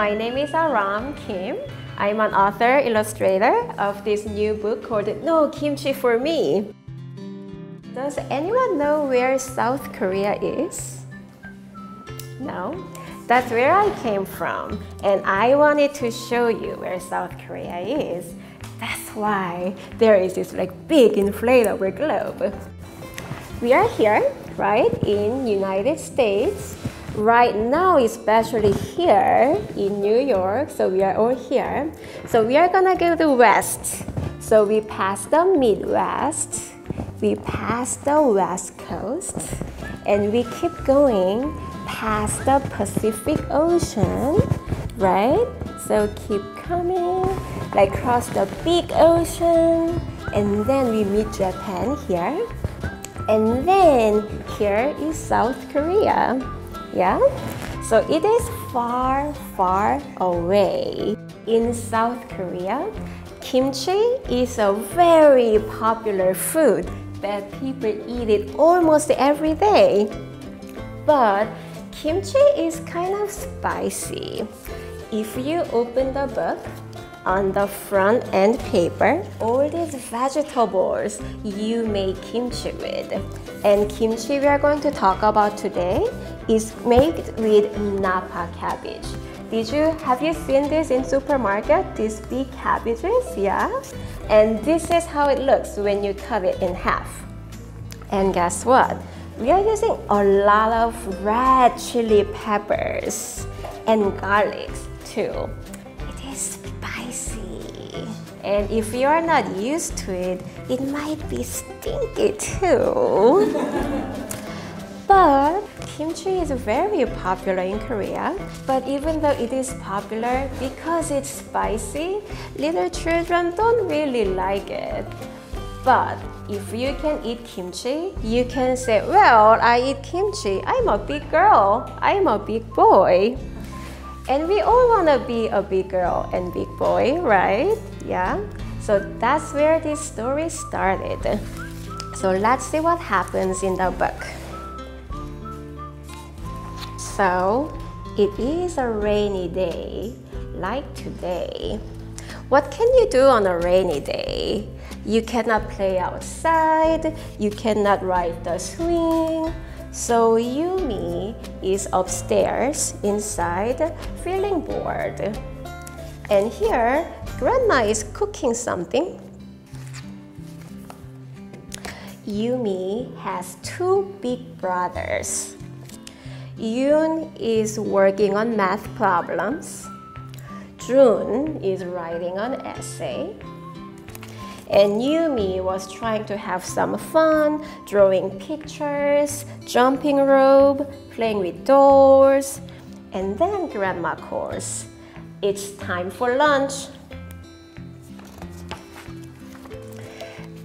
my name is Aram Kim. I'm an author, illustrator of this new book called No Kimchi for Me. Does anyone know where South Korea is? No? That's where I came from, and I wanted to show you where South Korea is. That's why there is this like big inflatable globe. We are here, right, in United States. Right now, especially here in New York, so we are all here. So we are gonna go to west. So we pass the Midwest, we pass the West Coast, and we keep going past the Pacific Ocean, right? So keep coming, like cross the big ocean, and then we meet Japan here. And then here is South Korea. Yeah? So it is far, far away. In South Korea, kimchi is a very popular food that people eat it almost every day. But kimchi is kind of spicy. If you open the book, on the front end paper all these vegetables you make kimchi with. And kimchi we are going to talk about today is made with napa cabbage. Did you have you seen this in supermarket? These big cabbages, yeah? And this is how it looks when you cut it in half. And guess what? We are using a lot of red chili peppers and garlics too. It is spicy. And if you are not used to it, it might be stinky too. but kimchi is very popular in Korea. But even though it is popular, because it's spicy, little children don't really like it. But if you can eat kimchi, you can say, well, I eat kimchi. I'm a big girl. I'm a big boy. And we all want to be a big girl and big boy, right? Yeah? So that's where this story started. So let's see what happens in the book. So it is a rainy day, like today. What can you do on a rainy day? You cannot play outside, you cannot ride the swing, so Yumi is upstairs inside feeling bored. And here, grandma is cooking something. Yumi has two big brothers. Yoon is working on math problems. Jun is writing an essay. And Yumi was trying to have some fun, drawing pictures, jumping rope, playing with dolls. And then grandma calls, it's time for lunch.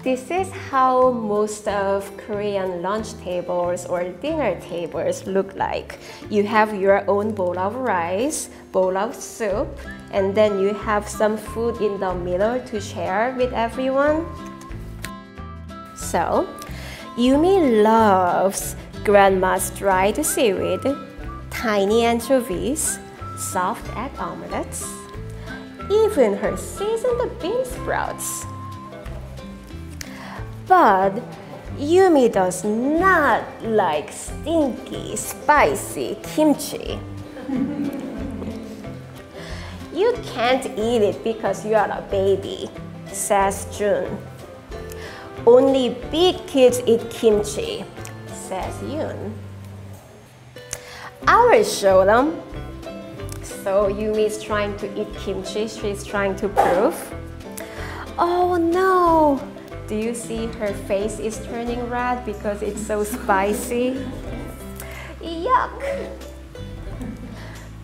This is how most of Korean lunch tables or dinner tables look like. You have your own bowl of rice, bowl of soup, and then you have some food in the middle to share with everyone. So, Yumi loves grandma's dried seaweed, tiny anchovies, soft egg omelets, even her seasoned bean sprouts. But Yumi does not like stinky, spicy kimchi. you can't eat it because you are a baby, says Jun. Only big kids eat kimchi, says Yoon. I will show them. So Yumi is trying to eat kimchi. She's trying to prove. Oh no! Do you see her face is turning red because it's so spicy? Yuck!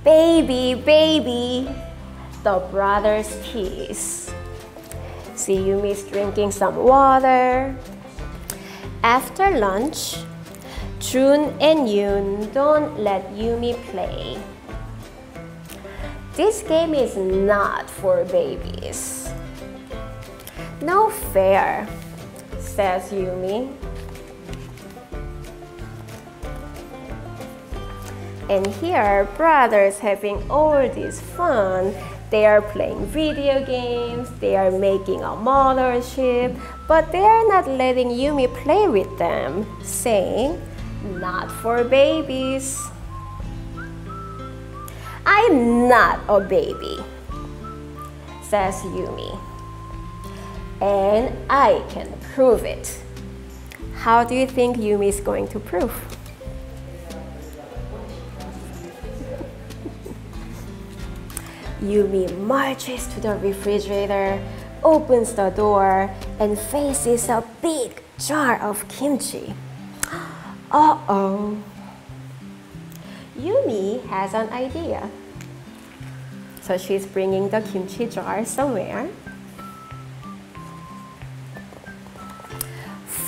Baby, baby, the brothers kiss. See Yumi's drinking some water. After lunch, Jun and Yoon don't let Yumi play. This game is not for babies. No fair, says Yumi. And here, brothers having all this fun. They are playing video games, they are making a model ship. but they are not letting Yumi play with them, saying, Not for babies. I'm not a baby, says Yumi. And I can prove it. How do you think Yumi is going to prove? Yumi marches to the refrigerator, opens the door, and faces a big jar of kimchi. Uh oh. Yumi has an idea. So she's bringing the kimchi jar somewhere.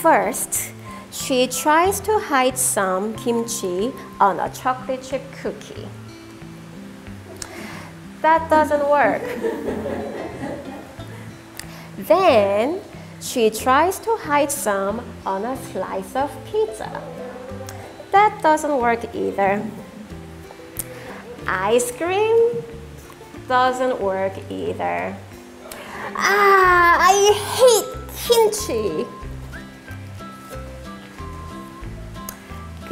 First, she tries to hide some kimchi on a chocolate chip cookie. That doesn't work. then she tries to hide some on a slice of pizza. That doesn't work either. Ice cream doesn't work either. Ah, I hate kimchi.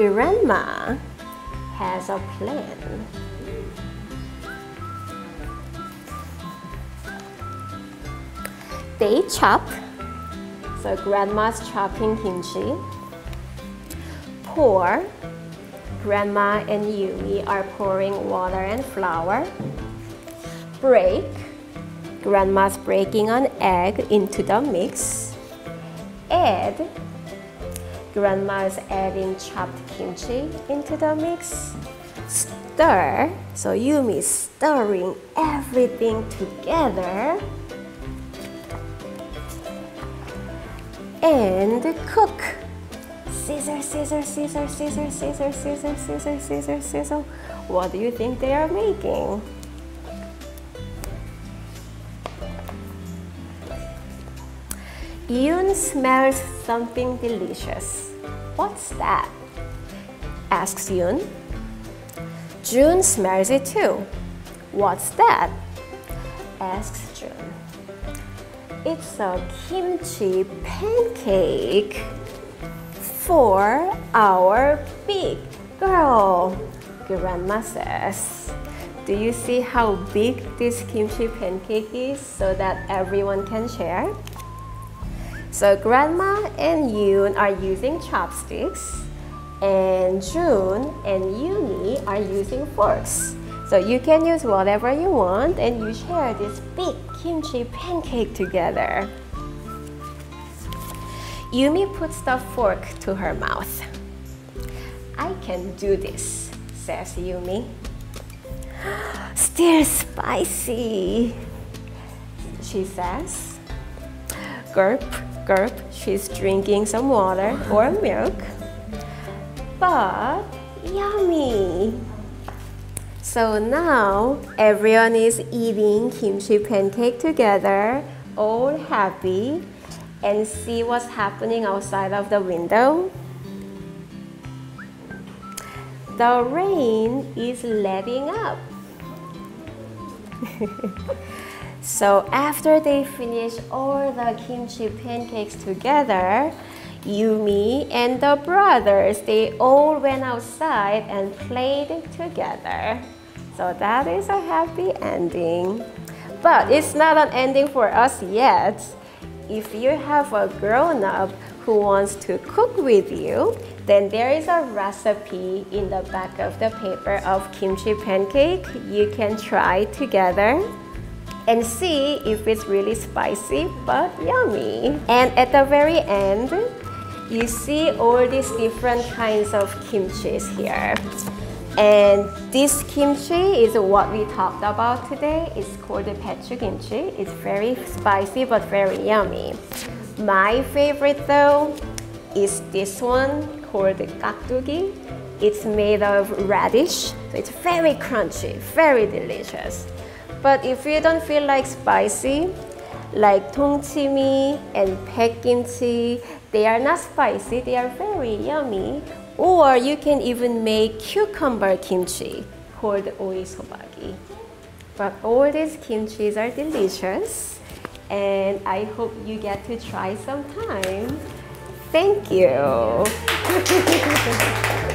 Grandma has a plan. they chop. So grandma's chopping kimchi. Pour. Grandma and Yumi are pouring water and flour. Break. Grandma's breaking an egg into the mix. Add. Grandma's adding chopped kimchi into the mix. Stir. So Yumi's stirring everything together. and cook. Scissor, scissor, scissor, scissor, scissor, scissor, scissor, scissor, scissor. What do you think they are making? Yoon smells something delicious. What's that? asks Yoon. Jun smells it too. What's that? asks Jun. It's a kimchi pancake for our big girl, Grandma says. Do you see how big this kimchi pancake is so that everyone can share? So Grandma and Yoon are using chopsticks and Jun and Yumi are using forks. So you can use whatever you want and you share this big kimchi pancake together. Yumi puts the fork to her mouth. I can do this, says Yumi. Still spicy, she says. Gurp, gurp, she's drinking some water or milk. But yummy. So now everyone is eating kimchi pancake together, all happy, and see what's happening outside of the window. The rain is letting up. so after they finish all the kimchi pancakes together, Yumi and the brothers, they all went outside and played together. So that is a happy ending. But it's not an ending for us yet. If you have a grown up who wants to cook with you, then there is a recipe in the back of the paper of kimchi pancake you can try together and see if it's really spicy but yummy. And at the very end, you see all these different kinds of kimchis here. And this kimchi is what we talked about today. It's called the pechu kimchi. It's very spicy but very yummy. My favorite though is this one called the kakdugi. It's made of radish, so it's very crunchy, very delicious. But if you don't feel like spicy, like tongchimi and pekimchi, they are not spicy, they are very yummy Or you can even make cucumber kimchi called oisobagi. But all these kimchis are delicious and I hope you get to try sometime. Thank you.